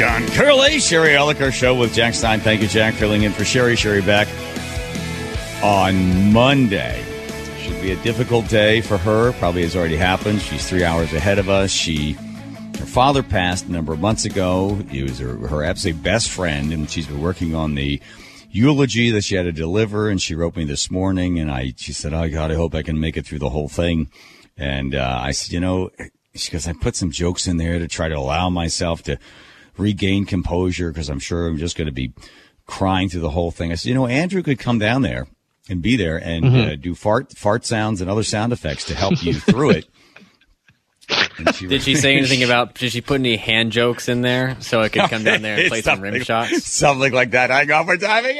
John Curley, Sherry Elliker show with Jack Stein. Thank you, Jack, filling in for Sherry. Sherry back on Monday. Should be a difficult day for her. Probably has already happened. She's three hours ahead of us. She, her father passed a number of months ago. He was her, her absolute best friend, and she's been working on the eulogy that she had to deliver. And she wrote me this morning, and I, she said, "Oh God, I hope I can make it through the whole thing." And uh, I said, "You know," she goes, "I put some jokes in there to try to allow myself to." Regain composure because I'm sure I'm just going to be crying through the whole thing. I said, you know, Andrew could come down there and be there and mm-hmm. uh, do fart fart sounds and other sound effects to help you through it. She did she say anything about? Did she put any hand jokes in there so I could come down there and play some rim shots? Something like that. I go for timing.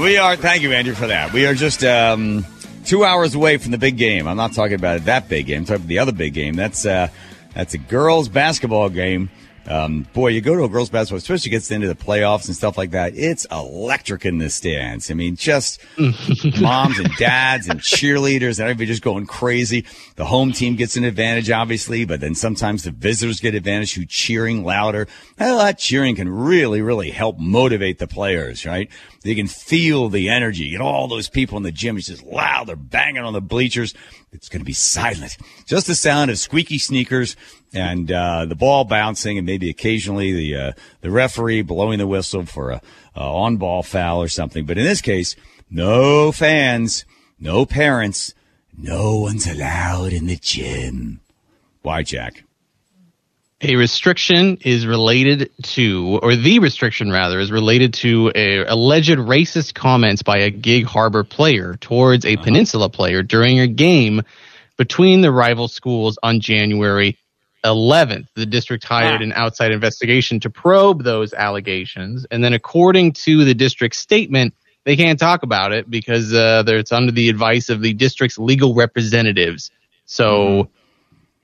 We are. Thank you, Andrew, for that. We are just um, two hours away from the big game. I'm not talking about that big game. I'm talking about the other big game. That's uh, that's a girls' basketball game um, boy, you go to a girls' basketball, especially gets into the playoffs and stuff like that. It's electric in the stands. I mean, just moms and dads and cheerleaders and everybody just going crazy. The home team gets an advantage, obviously, but then sometimes the visitors get advantage who cheering louder. Well, that cheering can really, really help motivate the players, right? They can feel the energy. You know, all those people in the gym. It's just loud. They're banging on the bleachers. It's going to be silent. Just the sound of squeaky sneakers and uh, the ball bouncing, and maybe occasionally the uh, the referee blowing the whistle for a, a on ball foul or something. But in this case, no fans, no parents, no one's allowed in the gym. Why, Jack? A restriction is related to, or the restriction rather, is related to a alleged racist comments by a Gig Harbor player towards a uh-huh. Peninsula player during a game between the rival schools on January 11th, the district hired ah. an outside investigation to probe those allegations. And then, according to the district statement, they can't talk about it because uh, it's under the advice of the district's legal representatives. So mm-hmm.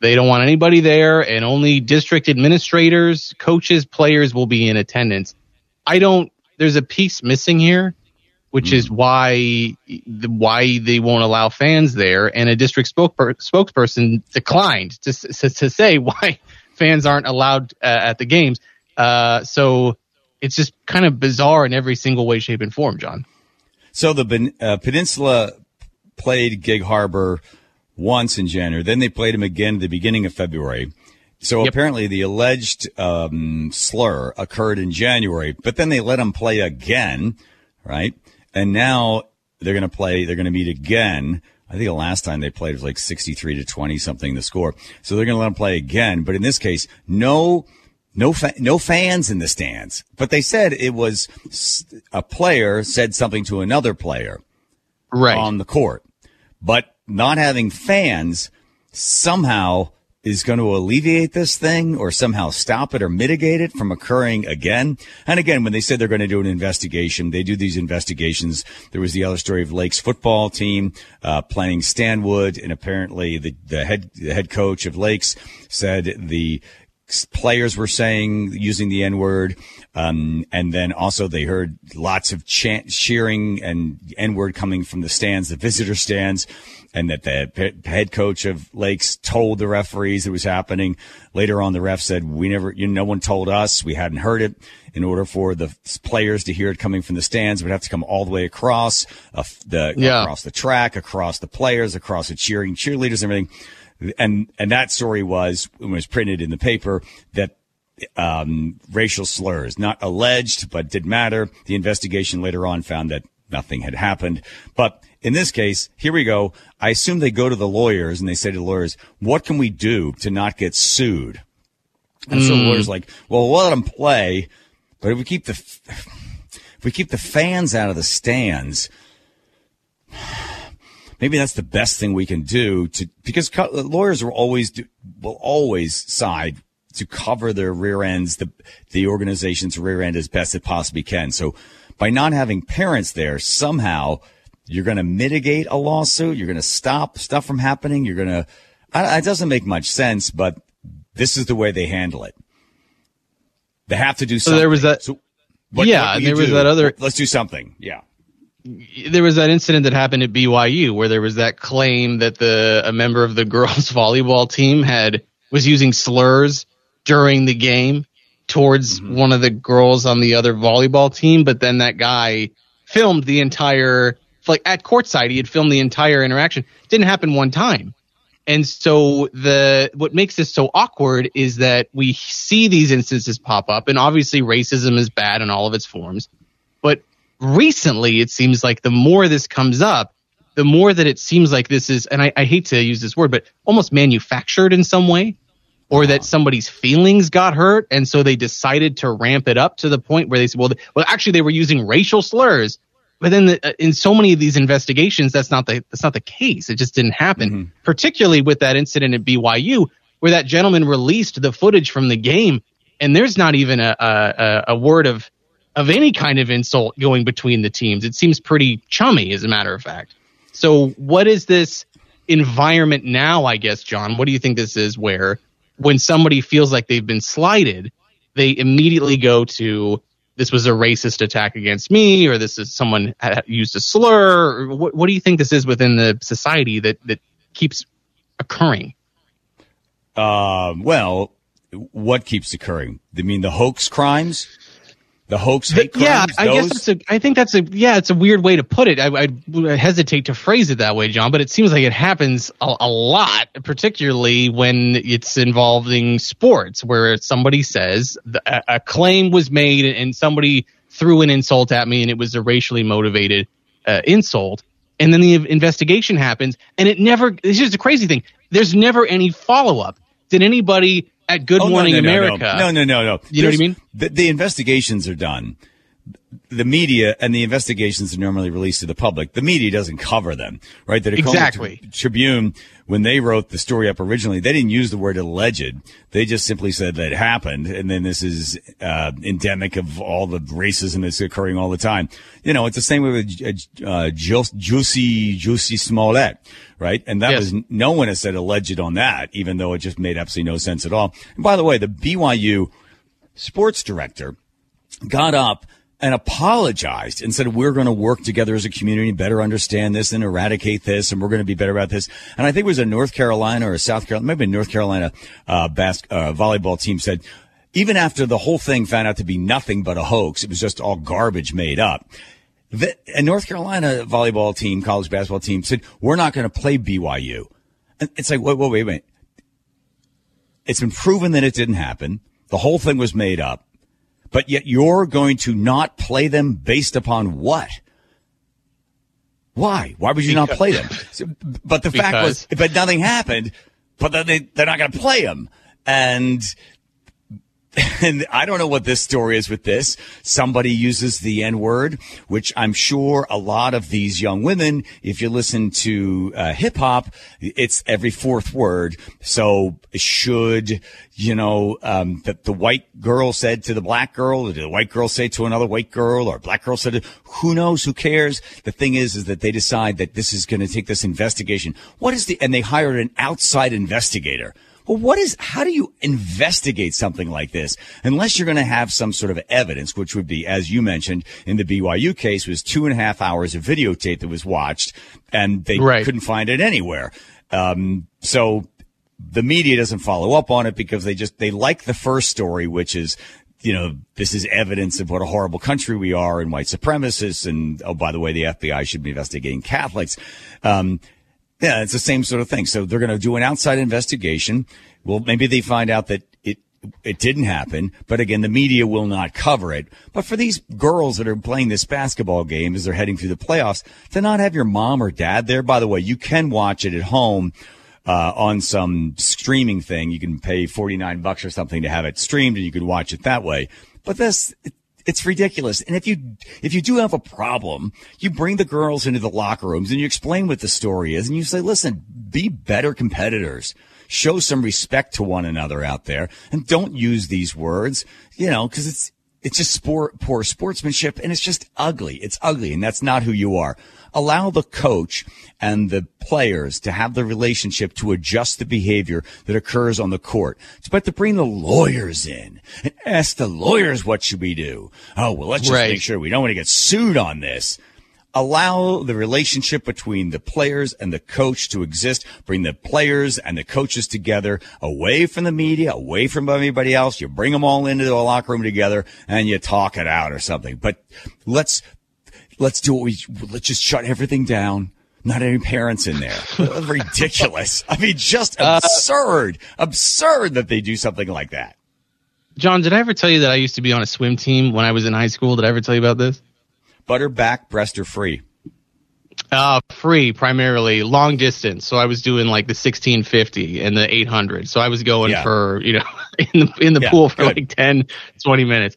They don't want anybody there, and only district administrators, coaches, players will be in attendance. I don't. There's a piece missing here which is hmm. why why they won't allow fans there. And a district spokesper- spokesperson declined to, to, to say why fans aren't allowed uh, at the games. Uh, so it's just kind of bizarre in every single way, shape, and form, John. So the uh, Peninsula played Gig Harbor once in January. Then they played him again at the beginning of February. So yep. apparently the alleged um, slur occurred in January, but then they let him play again, right? And now they're going to play, they're going to meet again. I think the last time they played was like 63 to 20 something the score. So they're going to let him play again. But in this case, no, no, fa- no fans in the stands. But they said it was a player said something to another player right. on the court. But not having fans somehow is going to alleviate this thing or somehow stop it or mitigate it from occurring again. And again, when they said they're going to do an investigation, they do these investigations. There was the other story of Lake's football team uh, Stanwood, and apparently the, the head the head coach of Lakes said the players were saying using the N word. Um, and then also they heard lots of chant, cheering and N word coming from the stands, the visitor stands and that the head coach of Lakes told the referees it was happening. Later on, the ref said, we never, you know, no one told us. We hadn't heard it. In order for the players to hear it coming from the stands, would have to come all the way across uh, the, yeah. across the track, across the players, across the cheering cheerleaders and everything. And, and that story was, was printed in the paper that um, racial slurs, not alleged, but did matter. The investigation later on found that nothing had happened. But in this case, here we go. I assume they go to the lawyers and they say to the lawyers, what can we do to not get sued? And mm. so the lawyer's like, well, we'll let them play, but if we keep the, if we keep the fans out of the stands, maybe that's the best thing we can do to, because co- uh, lawyers will always do, will always side to cover their rear ends, the, the organization's rear end as best it possibly can. So by not having parents there, somehow you're going to mitigate a lawsuit. You're going to stop stuff from happening. You're going to, it doesn't make much sense, but this is the way they handle it. They have to do something. So there was that. So what, yeah, what there was that other. Let's do something. Yeah. There was that incident that happened at BYU where there was that claim that the a member of the girls volleyball team had was using slurs during the game towards mm-hmm. one of the girls on the other volleyball team, but then that guy filmed the entire like at courtside he had filmed the entire interaction. Didn't happen one time. And so the what makes this so awkward is that we see these instances pop up and obviously racism is bad in all of its forms. But recently it seems like the more this comes up, the more that it seems like this is and I, I hate to use this word, but almost manufactured in some way or that somebody's feelings got hurt and so they decided to ramp it up to the point where they said well well actually they were using racial slurs. But then the, uh, in so many of these investigations that's not the that's not the case. It just didn't happen. Mm-hmm. particularly with that incident at BYU where that gentleman released the footage from the game and there's not even a a, a word of of any kind of insult going between the teams it seems pretty chummy as a matter of fact so what is this environment now i guess john what do you think this is where when somebody feels like they've been slighted, they immediately go to this was a racist attack against me, or this is someone used a slur. What, what do you think this is within the society that that keeps occurring? Um, well, what keeps occurring? I mean, the hoax crimes the hoax hate crimes, yeah i guess that's a i think that's a yeah it's a weird way to put it. I, I, hesitate to phrase it that way john but it seems like it happens a, a, lot particularly when it's involving sports where somebody says a, a, claim was made and somebody threw an insult at me and it was a racially motivated uh, insult. And then the investigation happens and it never it's just a crazy thing. There's never any follow-up. Did anybody at Good oh, Morning no, no, America. No, no, no, no. You There's, know what I mean? The, the investigations are done the media and the investigations are normally released to the public. The media doesn't cover them, right? The exactly. Tribune, when they wrote the story up originally, they didn't use the word alleged. They just simply said that it happened. And then this is uh, endemic of all the racism that's occurring all the time. You know, it's the same way with uh, Juicy, Jussie, Jussie Smollett, right? And that yes. was, no one has said alleged on that, even though it just made absolutely no sense at all. And by the way, the BYU sports director got up and apologized and said, we're going to work together as a community, better understand this and eradicate this. And we're going to be better about this. And I think it was a North Carolina or a South Carolina, maybe a North Carolina, uh, uh, volleyball team said, even after the whole thing found out to be nothing but a hoax, it was just all garbage made up. The, a North Carolina volleyball team, college basketball team said, we're not going to play BYU. And it's like, wait, wait, wait, wait. It's been proven that it didn't happen. The whole thing was made up but yet you're going to not play them based upon what? Why? Why would you because, not play them? But the fact was, but nothing happened. But then they, they're not going to play them, and and I don't know what this story is with this. Somebody uses the N word, which I'm sure a lot of these young women, if you listen to uh, hip hop, it's every fourth word. So should, you know, um, that the white girl said to the black girl, or the white girl say to another white girl, or black girl said, to, who knows? Who cares? The thing is, is that they decide that this is going to take this investigation. What is the, and they hired an outside investigator. Well, what is, how do you investigate something like this? Unless you're going to have some sort of evidence, which would be, as you mentioned in the BYU case, was two and a half hours of videotape that was watched and they right. couldn't find it anywhere. Um, so the media doesn't follow up on it because they just, they like the first story, which is, you know, this is evidence of what a horrible country we are and white supremacists. And, oh, by the way, the FBI should be investigating Catholics. Um, yeah, it's the same sort of thing. So they're going to do an outside investigation. Well, maybe they find out that it it didn't happen, but again, the media will not cover it. But for these girls that are playing this basketball game as they're heading through the playoffs, to not have your mom or dad there, by the way, you can watch it at home. Uh, on some streaming thing, you can pay 49 bucks or something to have it streamed and you can watch it that way. But this, it's ridiculous. And if you, if you do have a problem, you bring the girls into the locker rooms and you explain what the story is and you say, listen, be better competitors. Show some respect to one another out there and don't use these words, you know, cause it's, it's just sport, poor sportsmanship and it's just ugly. It's ugly and that's not who you are allow the coach and the players to have the relationship to adjust the behavior that occurs on the court. But to bring the lawyers in and ask the lawyers what should we do? Oh, well, let's just right. make sure we don't want to get sued on this. Allow the relationship between the players and the coach to exist. Bring the players and the coaches together away from the media, away from everybody else. You bring them all into the locker room together and you talk it out or something. But let's, let's do what we, let's just shut everything down. Not any parents in there. Ridiculous. I mean, just uh, absurd, uh, absurd that they do something like that. John, did I ever tell you that I used to be on a swim team when I was in high school? Did I ever tell you about this? Butter, back, breast, or free? Uh, free primarily, long distance. So I was doing like the 1650 and the 800. So I was going yeah. for, you know, in the, in the yeah, pool for good. like 10, 20 minutes.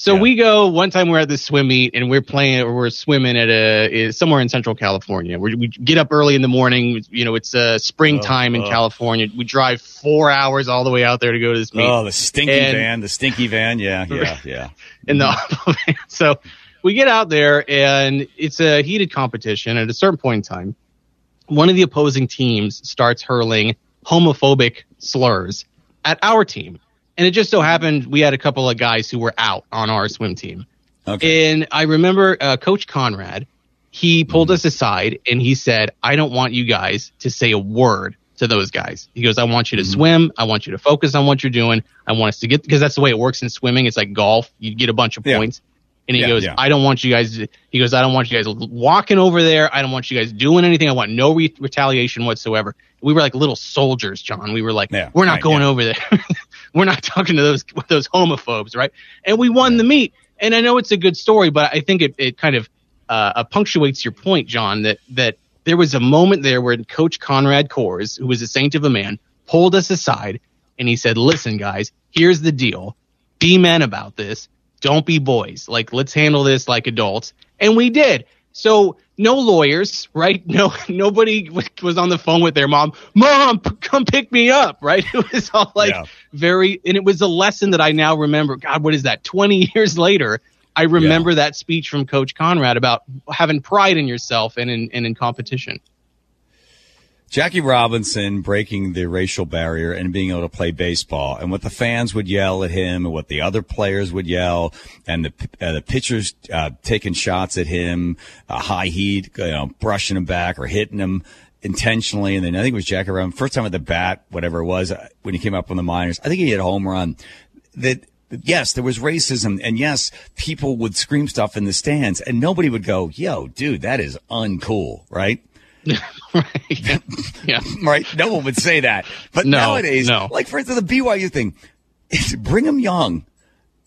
So yeah. we go one time we're at this swim meet and we're playing or we're swimming at a somewhere in Central California. we we get up early in the morning. You know, it's uh, springtime oh, in oh. California. We drive four hours all the way out there to go to this meet. Oh, the stinky and, van, the stinky van. Yeah, yeah, yeah. In the mm-hmm. so we get out there and it's a heated competition. At a certain point in time, one of the opposing teams starts hurling homophobic slurs at our team. And it just so happened we had a couple of guys who were out on our swim team. Okay. And I remember uh, Coach Conrad, he pulled mm. us aside and he said, I don't want you guys to say a word to those guys. He goes, I want you to mm swim. I want you to focus on what you're doing. I want us to get, because that's the way it works in swimming. It's like golf. You get a bunch of yeah. points. And he yeah, goes, yeah. I don't want you guys. To, he goes, I don't want you guys walking over there. I don't want you guys doing anything. I want no re- retaliation whatsoever. We were like little soldiers, John. We were like, yeah, we're not right, going over there. we're not talking to those those homophobes, right? And we won the meet. And I know it's a good story, but I think it, it kind of uh, punctuates your point, John, that that there was a moment there where Coach Conrad Kors, who was a saint of a man, pulled us aside and he said, "Listen, guys, here's the deal. Be men about this." Don't be boys. Like, let's handle this like adults. And we did. So no lawyers, right? No, nobody was on the phone with their mom. Mom, come pick me up, right? It was all like yeah. very, and it was a lesson that I now remember. God, what is that? 20 years later, I remember yeah. that speech from Coach Conrad about having pride in yourself and in, and in competition. Jackie Robinson breaking the racial barrier and being able to play baseball, and what the fans would yell at him, and what the other players would yell, and the uh, the pitchers uh, taking shots at him, uh, high heat, you know, brushing him back or hitting him intentionally. And then I think it was Jackie Robinson, first time at the bat, whatever it was, uh, when he came up on the minors. I think he hit a home run. That yes, there was racism, and yes, people would scream stuff in the stands, and nobody would go, "Yo, dude, that is uncool," right? right. Yeah. right. No one would say that. But no, nowadays, no. like for instance, the BYU thing, it's Brigham Young.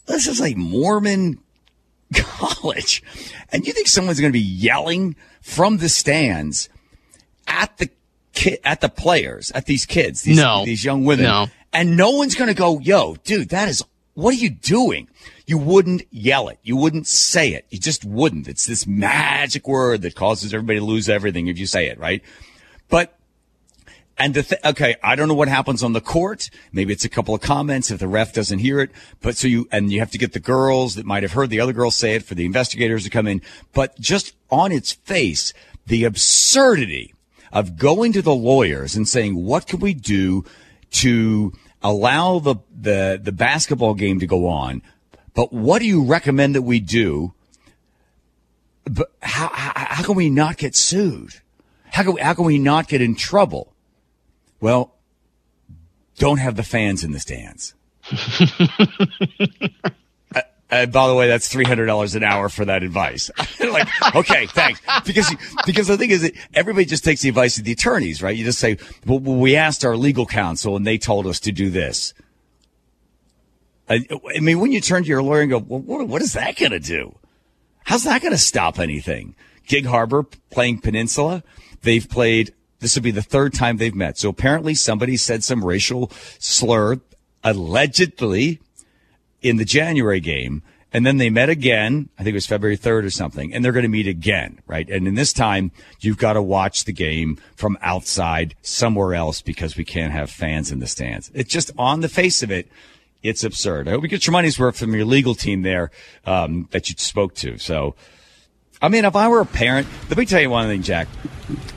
This is a Mormon college. And you think someone's going to be yelling from the stands at the kid, at the players, at these kids, these, no. these young women. No. And no one's going to go, yo, dude, that is, what are you doing? you wouldn't yell it. You wouldn't say it. You just wouldn't. It's this magic word that causes everybody to lose everything if you say it, right? But and the th- okay, I don't know what happens on the court. Maybe it's a couple of comments if the ref doesn't hear it. But so you and you have to get the girls that might have heard the other girls say it for the investigators to come in. But just on its face, the absurdity of going to the lawyers and saying, "What can we do to allow the the the basketball game to go on?" But what do you recommend that we do? But how, how, how can we not get sued? How can, we, how can we not get in trouble? Well, don't have the fans in the stands. uh, uh, by the way, that's three hundred dollars an hour for that advice. like, okay, thanks. Because because the thing is, that everybody just takes the advice of the attorneys, right? You just say, "Well, we asked our legal counsel, and they told us to do this." I, I mean, when you turn to your lawyer and go, well, what, what is that going to do? How's that going to stop anything? Gig Harbor playing Peninsula. They've played, this would be the third time they've met. So apparently somebody said some racial slur allegedly in the January game. And then they met again. I think it was February 3rd or something. And they're going to meet again, right? And in this time, you've got to watch the game from outside somewhere else because we can't have fans in the stands. It's just on the face of it it's absurd. I hope you get your money's worth from your legal team there um, that you spoke to. So, I mean, if I were a parent, let me tell you one thing, Jack.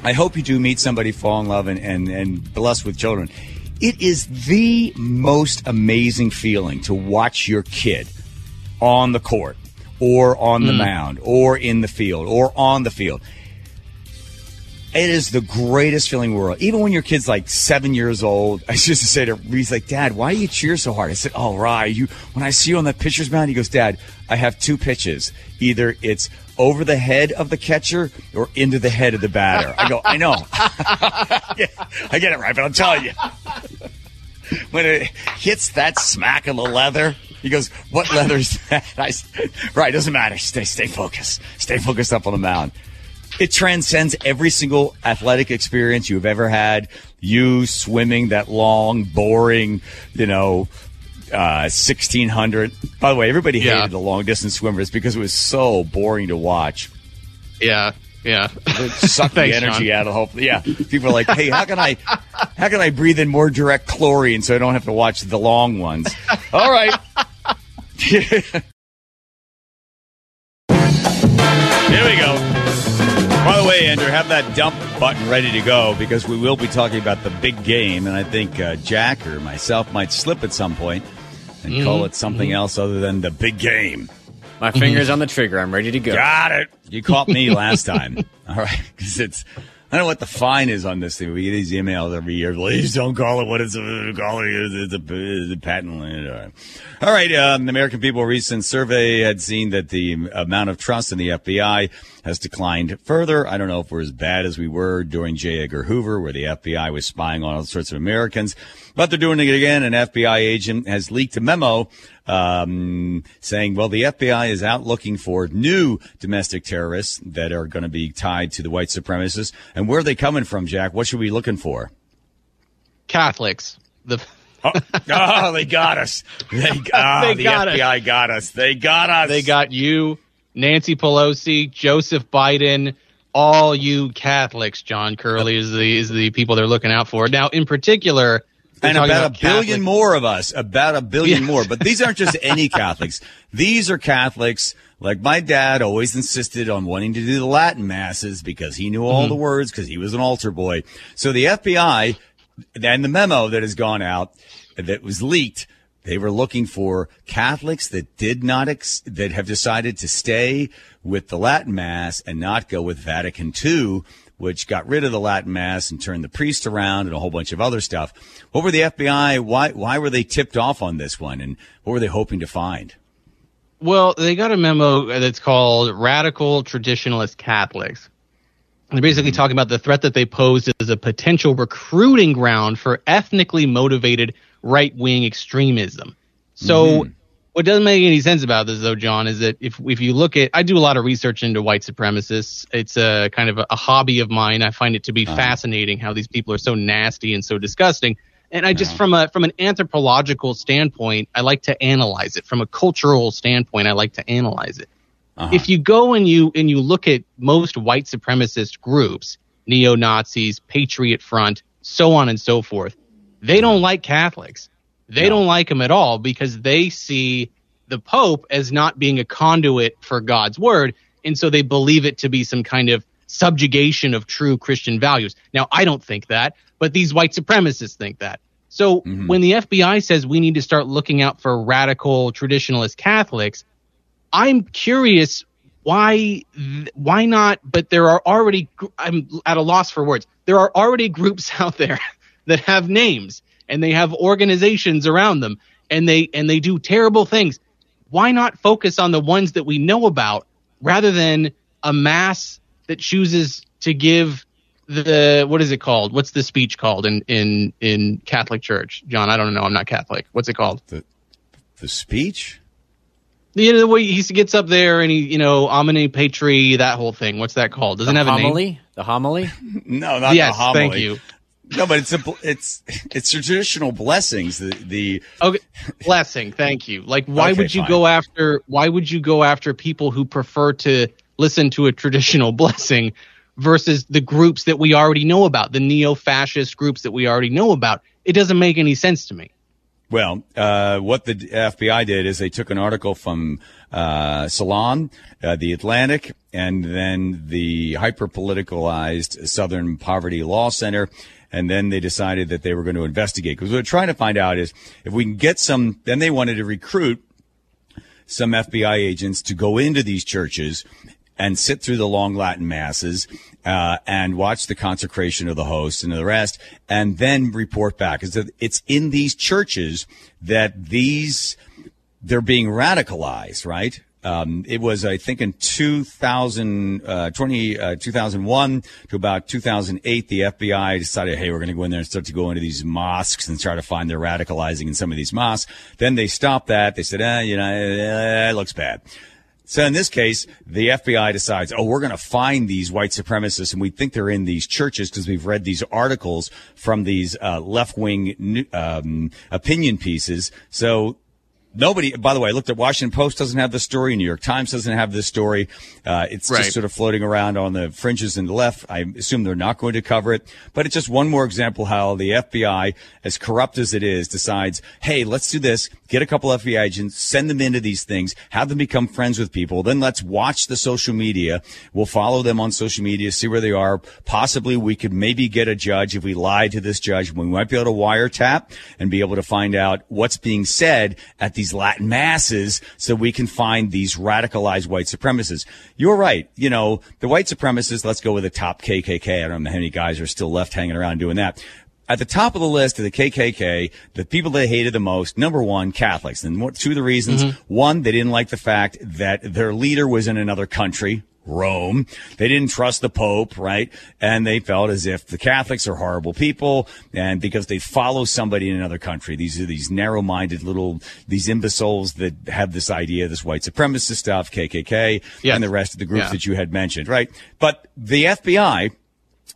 I hope you do meet somebody, fall in love, and, and, and blessed with children. It is the most amazing feeling to watch your kid on the court or on the mm. mound or in the field or on the field. It is the greatest feeling in the world. Even when your kid's like seven years old, I used to say to he's like, Dad, why do you cheer so hard? I said, Oh, right. You when I see you on that pitcher's mound, he goes, Dad, I have two pitches. Either it's over the head of the catcher or into the head of the batter. I go, I know. I get it right, but I'm telling you. When it hits that smack of the leather, he goes, "What leather is that?" I "Right, doesn't matter. Stay, stay focused. Stay focused up on the mound." It transcends every single athletic experience you've ever had. You swimming that long, boring, you know, uh, 1600. By the way, everybody hated yeah. the long distance swimmers because it was so boring to watch. Yeah. Yeah. It sucked Thanks, the energy John. out of hope. Yeah. People are like, hey, how can I how can I breathe in more direct chlorine so I don't have to watch the long ones? All right. Here we go. By the way, Andrew, have that dump button ready to go because we will be talking about the big game, and I think uh, Jack or myself might slip at some point and mm-hmm. call it something mm-hmm. else other than the big game. My finger's on the trigger. I'm ready to go. Got it. You caught me last time. All right, because it's. I don't know what the fine is on this thing. We get these emails every year. Please don't call it what it's calling it. It's a, it's a patent. All right. Um, the American People recent survey had seen that the amount of trust in the FBI has declined further. I don't know if we're as bad as we were during J. Edgar Hoover, where the FBI was spying on all sorts of Americans. But they're doing it again. An FBI agent has leaked a memo um, saying, well, the FBI is out looking for new domestic terrorists that are going to be tied to the white supremacists. And where are they coming from, Jack? What should we be looking for? Catholics. The oh, oh, they got us. They, oh, they the got FBI us. got us. They got us. They got you, Nancy Pelosi, Joseph Biden, all you Catholics. John Curley is the is the people they're looking out for. Now, in particular, and about, about, a billion more of us, about a billion more. But these aren't just any Catholics. These are Catholics. Like my dad always insisted on wanting to do the Latin masses because he knew all mm-hmm. the words because he was an altar boy. So the FBI and the memo that has gone out that was leaked, they were looking for Catholics that did not, ex- that have decided to stay with the Latin mass and not go with Vatican II which got rid of the Latin Mass and turned the priest around and a whole bunch of other stuff. What were the FBI? Why why were they tipped off on this one, and what were they hoping to find? Well, they got a memo that's called "Radical Traditionalist Catholics." They're basically mm-hmm. talking about the threat that they posed as a potential recruiting ground for ethnically motivated right wing extremism. So mm-hmm. What doesn't make any sense about this, though, John, is that if if you look at, I do a lot of research into white supremacists. It's a kind of a, a hobby of mine. I find it to be uh-huh. fascinating how these people are so nasty and so disgusting. And I just uh-huh. from a from an anthropological standpoint, I like to analyze it. From a cultural standpoint, I like to analyze it. Uh-huh. If you go and you and you look at most white supremacist groups, neo Nazis, Patriot Front, so on and so forth, they don't like Catholics. They no. don't like him at all because they see the Pope as not being a conduit for God's word. And so they believe it to be some kind of subjugation of true Christian values. Now, I don't think that, but these white supremacists think that. So mm-hmm. when the FBI says we need to start looking out for radical traditionalist Catholics, I'm curious why why not but there are already I'm at a loss for words. There are already groups out there that have names and they have organizations around them and they and they do terrible things why not focus on the ones that we know about rather than a mass that chooses to give the what is it called what's the speech called in in in catholic church john i don't know i'm not catholic what's it called the the speech you know, the way he gets up there and he, you know, Omni Patri, that whole thing. What's that called? Doesn't the have homily? a name. The homily? no, not yes, the homily. Thank you. No, but it's a it's it's traditional blessings. The the okay, blessing. Thank you. Like, why okay, would you fine. go after? Why would you go after people who prefer to listen to a traditional blessing versus the groups that we already know about, the neo-fascist groups that we already know about? It doesn't make any sense to me. Well, uh, what the FBI did is they took an article from uh, Salon, uh, the Atlantic, and then the hyper politicalized Southern Poverty Law Center, and then they decided that they were going to investigate because what they're trying to find out is if we can get some. Then they wanted to recruit some FBI agents to go into these churches and sit through the long Latin masses uh, and watch the consecration of the host and the rest, and then report back. Is that It's in these churches that these they're being radicalized, right? Um, it was, I think, in 2000, uh, 20, uh, 2001 to about 2008, the FBI decided, hey, we're going to go in there and start to go into these mosques and try to find their radicalizing in some of these mosques. Then they stopped that. They said, eh, you know, eh, it looks bad. So in this case, the FBI decides, oh, we're going to find these white supremacists, and we think they're in these churches because we've read these articles from these uh, left-wing um, opinion pieces. So nobody, by the way, I looked at Washington Post doesn't have the story. New York Times doesn't have this story. Uh, it's right. just sort of floating around on the fringes and the left. I assume they're not going to cover it, but it's just one more example how the FBI, as corrupt as it is, decides, Hey, let's do this. Get a couple FBI agents, send them into these things, have them become friends with people. Then let's watch the social media. We'll follow them on social media, see where they are. Possibly we could maybe get a judge if we lie to this judge. We might be able to wiretap and be able to find out what's being said at these these Latin masses so we can find these radicalized white supremacists. You're right. You know, the white supremacists, let's go with the top KKK. I don't know how many guys are still left hanging around doing that at the top of the list of the KKK, the people they hated the most, number one, Catholics. And two of the reasons, mm-hmm. one, they didn't like the fact that their leader was in another country, Rome. They didn't trust the Pope, right? And they felt as if the Catholics are horrible people and because they follow somebody in another country. These are these narrow-minded little, these imbeciles that have this idea, this white supremacist stuff, KKK, yes. and the rest of the groups yeah. that you had mentioned, right? But the FBI,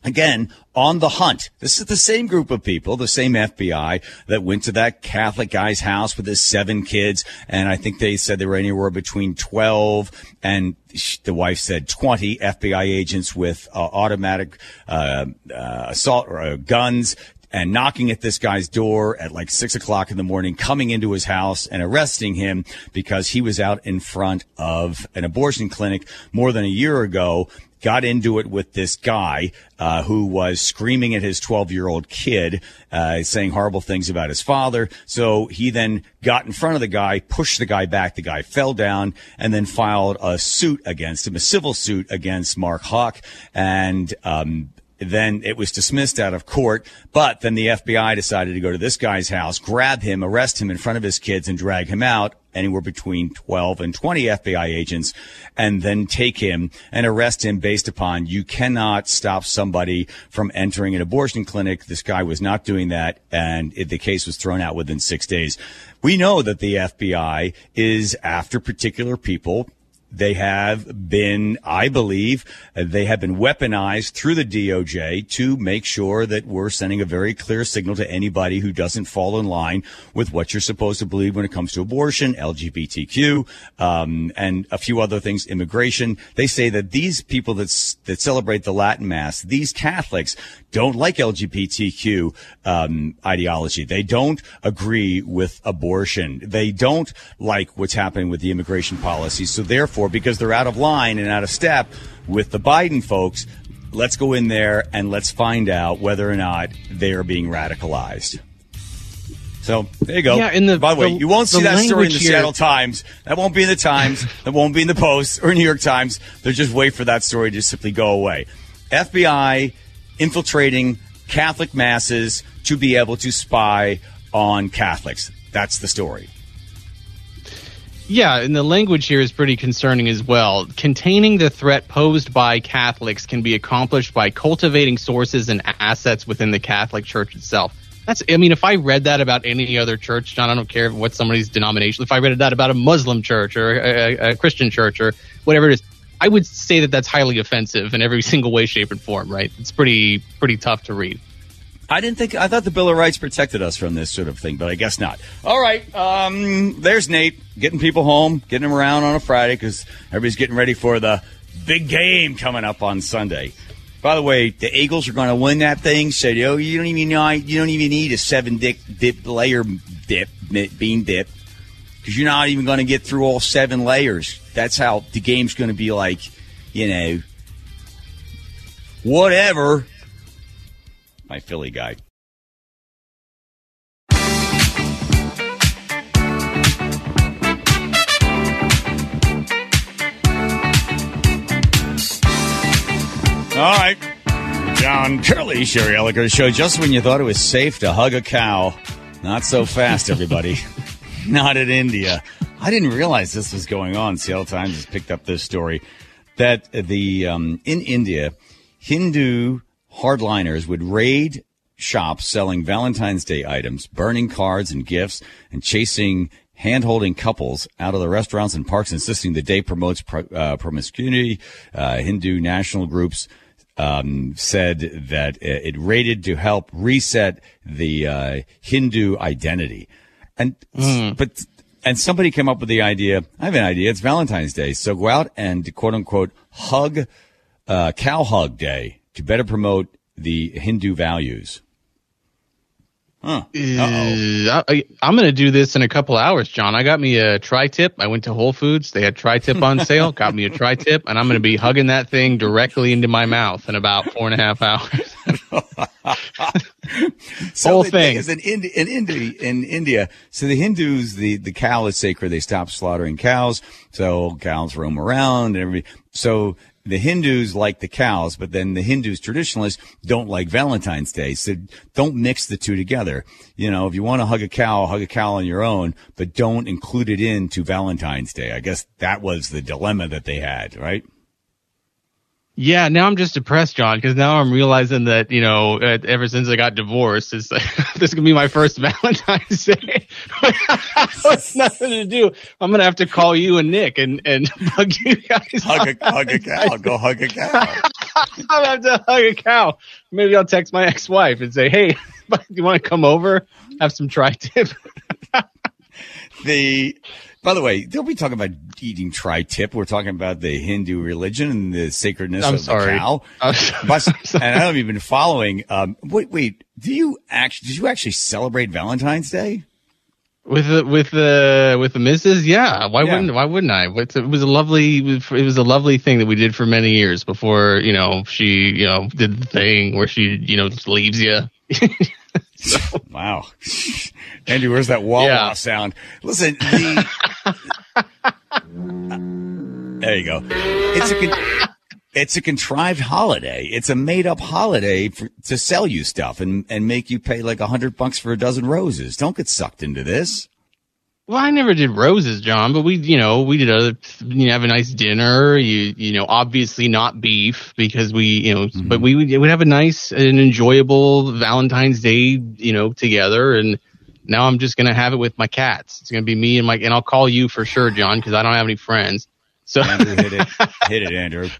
again, on the hunt. This is the same group of people, the same FBI that went to that Catholic guy's house with his seven kids. And I think they said they were anywhere between 12 and the wife said 20 FBI agents with uh, automatic uh, uh, assault or uh, guns and knocking at this guy's door at like six o'clock in the morning, coming into his house and arresting him because he was out in front of an abortion clinic more than a year ago got into it with this guy uh, who was screaming at his 12 year old kid, uh, saying horrible things about his father. So he then got in front of the guy, pushed the guy back. The guy fell down and then filed a suit against him, a civil suit against Mark Houck. And, um, then it was dismissed out of court. But then the FBI decided to go to this guy's house, grab him, arrest him in front of his kids, and drag him out anywhere between 12 and 20 FBI agents and then take him and arrest him based upon you cannot stop somebody from entering an abortion clinic. This guy was not doing that and it, the case was thrown out within six days. We know that the FBI is after particular people they have been, I believe, they have been weaponized through the DOJ to make sure that we're sending a very clear signal to anybody who doesn't fall in line with what you're supposed to believe when it comes to abortion, LGBTQ, um, and a few other things, immigration. They say that these people that that celebrate the Latin Mass, these Catholics, don't like LGBTQ um, ideology. They don't agree with abortion. They don't like what's happening with the immigration policy. So therefore for because they're out of line and out of step with the Biden folks. Let's go in there and let's find out whether or not they are being radicalized. So there you go. Yeah, in the, By the way, you won't see that story in the here. Seattle Times. That won't be in the Times. that won't be in the Post or New York Times. They'll just wait for that story to simply go away. FBI infiltrating Catholic masses to be able to spy on Catholics. That's the story. Yeah, and the language here is pretty concerning as well. Containing the threat posed by Catholics can be accomplished by cultivating sources and assets within the Catholic Church itself. That's, I mean, if I read that about any other church, John, I don't care what somebody's denomination, if I read that about a Muslim church or a, a Christian church or whatever it is, I would say that that's highly offensive in every single way, shape, and form, right? It's pretty, pretty tough to read. I didn't think I thought the Bill of Rights protected us from this sort of thing, but I guess not. All right, um, there's Nate getting people home, getting them around on a Friday because everybody's getting ready for the big game coming up on Sunday. By the way, the Eagles are going to win that thing. So you, know, you don't even know, you don't even need a seven dip, dip layer dip bean dip because you're not even going to get through all seven layers. That's how the game's going to be like. You know, whatever my Philly guy. All right. John Curley, Sherry Elliker show. Just when you thought it was safe to hug a cow, not so fast, everybody. not in India. I didn't realize this was going on. Seattle Times has picked up this story that the um, in India, Hindu hardliners would raid shops selling Valentine's Day items, burning cards and gifts, and chasing hand-holding couples out of the restaurants and parks, insisting the day promotes pro- uh, promiscuity. Uh, Hindu national groups um, said that it raided to help reset the uh, Hindu identity. And mm. but and somebody came up with the idea. I have an idea. It's Valentine's Day, so go out and quote unquote hug uh, cow hug day to better promote the Hindu values. Huh. Uh, I, am going to do this in a couple hours, John. I got me a tri tip. I went to Whole Foods. They had tri tip on sale. got me a tri tip, and I'm going to be hugging that thing directly into my mouth in about four and a half hours. so Whole thing is in, Indi- in India. In India, so the Hindus, the the cow is sacred. They stop slaughtering cows, so cows roam around and everybody. So the Hindus like the cows, but then the Hindus traditionalists don't like Valentine's Day. So don't mix the two together. You know, if you want to hug a cow, hug a cow on your own, but don't include it into Valentine's Day. I guess that was the dilemma that they had, right? Yeah, now I'm just depressed, John, because now I'm realizing that you know, uh, ever since I got divorced, it's like, this is gonna be my first Valentine's Day. It's nothing to do. I'm gonna have to call you and Nick and and hug you guys. Hug a hug a cow. Go hug a cow. I'm gonna have to hug a cow. Maybe I'll text my ex-wife and say, "Hey, do you want to come over? Have some tri-tip." the by the way, don't be talking about eating tri-tip. We're talking about the Hindu religion and the sacredness I'm of sorry. the cow. But, and I haven't even been following. Um, wait, wait. Do you actually? Did you actually celebrate Valentine's Day? With the with the with the missus, yeah. Why yeah. wouldn't Why wouldn't I? It was a lovely it was a lovely thing that we did for many years before you know she you know did the thing where she you know just leaves you. so. Wow. Andrew, where's that wah yeah. sound? Listen, the, there you go. It's a it's a contrived holiday. It's a made up holiday for, to sell you stuff and and make you pay like a hundred bucks for a dozen roses. Don't get sucked into this. Well, I never did roses, John, but we, you know, we did a, you know, have a nice dinner. You, you know, obviously not beef because we, you know, mm-hmm. but we would, have a nice and enjoyable Valentine's Day, you know, together. And now I'm just gonna have it with my cats. It's gonna be me and my, and I'll call you for sure, John, because I don't have any friends. So Andrew, hit it, hit it, Andrew.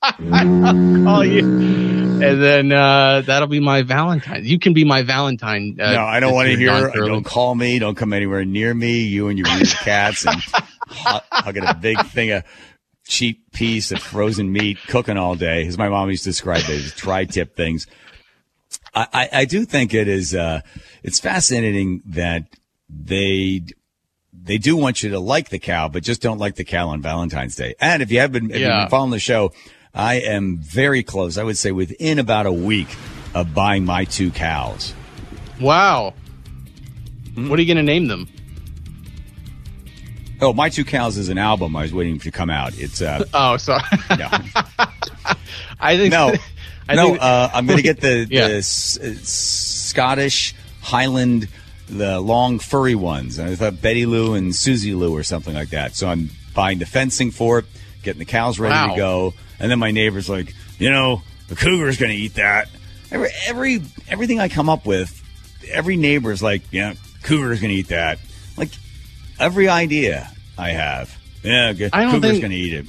I'll call you, and then uh, that'll be my Valentine. You can be my Valentine. Uh, no, I don't want to hear. Don't call me. Don't come anywhere near me. You and your weird cats and I'll get a big thing of cheap piece of frozen meat cooking all day, as my mom used to describe it as tri-tip things. I, I, I do think it is. Uh, it's fascinating that they they do want you to like the cow, but just don't like the cow on Valentine's Day. And if you have been, if yeah. you've been following the show, I am very close. I would say within about a week of buying my two cows. Wow. Mm-hmm. What are you going to name them? Oh, my two cows is an album I was waiting for to come out. It's uh oh, sorry. yeah. I think no, I no. Think, uh, I'm going to get the, yeah. the S- Scottish Highland the long furry ones. I thought Betty Lou and Susie Lou or something like that. So I'm buying the fencing for it, getting the cows ready wow. to go, and then my neighbor's like, you know, the cougar's going to eat that. Every, every everything I come up with, every neighbor's like, yeah, cougar's going to eat that. Like every idea I have, yeah, good cougar's going to eat it.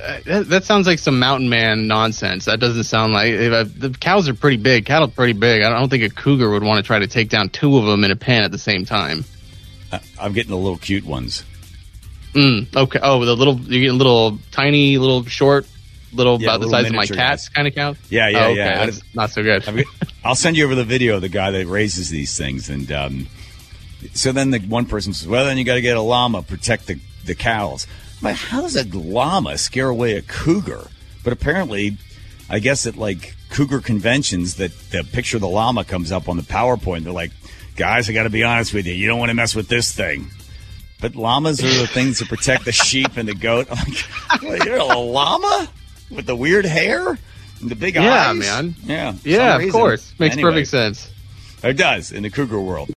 Uh, that, that, sounds like some mountain man nonsense. That doesn't sound like uh, the cows are pretty big. Cattle are pretty big. I don't think a cougar would want to try to take down two of them in a pen at the same time. I'm getting the little cute ones. Mm, okay. Oh, the little you get little tiny, little short, little yeah, about the size of my cat's kind of cow. Yeah, yeah, oh, okay. yeah. That's not so good. I'll send you over the video of the guy that raises these things, and um, so then the one person says, "Well, then you got to get a llama protect the the cows." But how does a llama scare away a cougar? But apparently, I guess at like cougar conventions, that the picture of the llama comes up on the PowerPoint. They're like, guys, I got to be honest with you. You don't want to mess with this thing. But llamas are the things that protect the sheep and the goat. I'm like, well, you're a llama? with the weird hair and the big yeah, eyes. man. Yeah, yeah, of course, makes anyway, perfect sense. It does in the cougar world.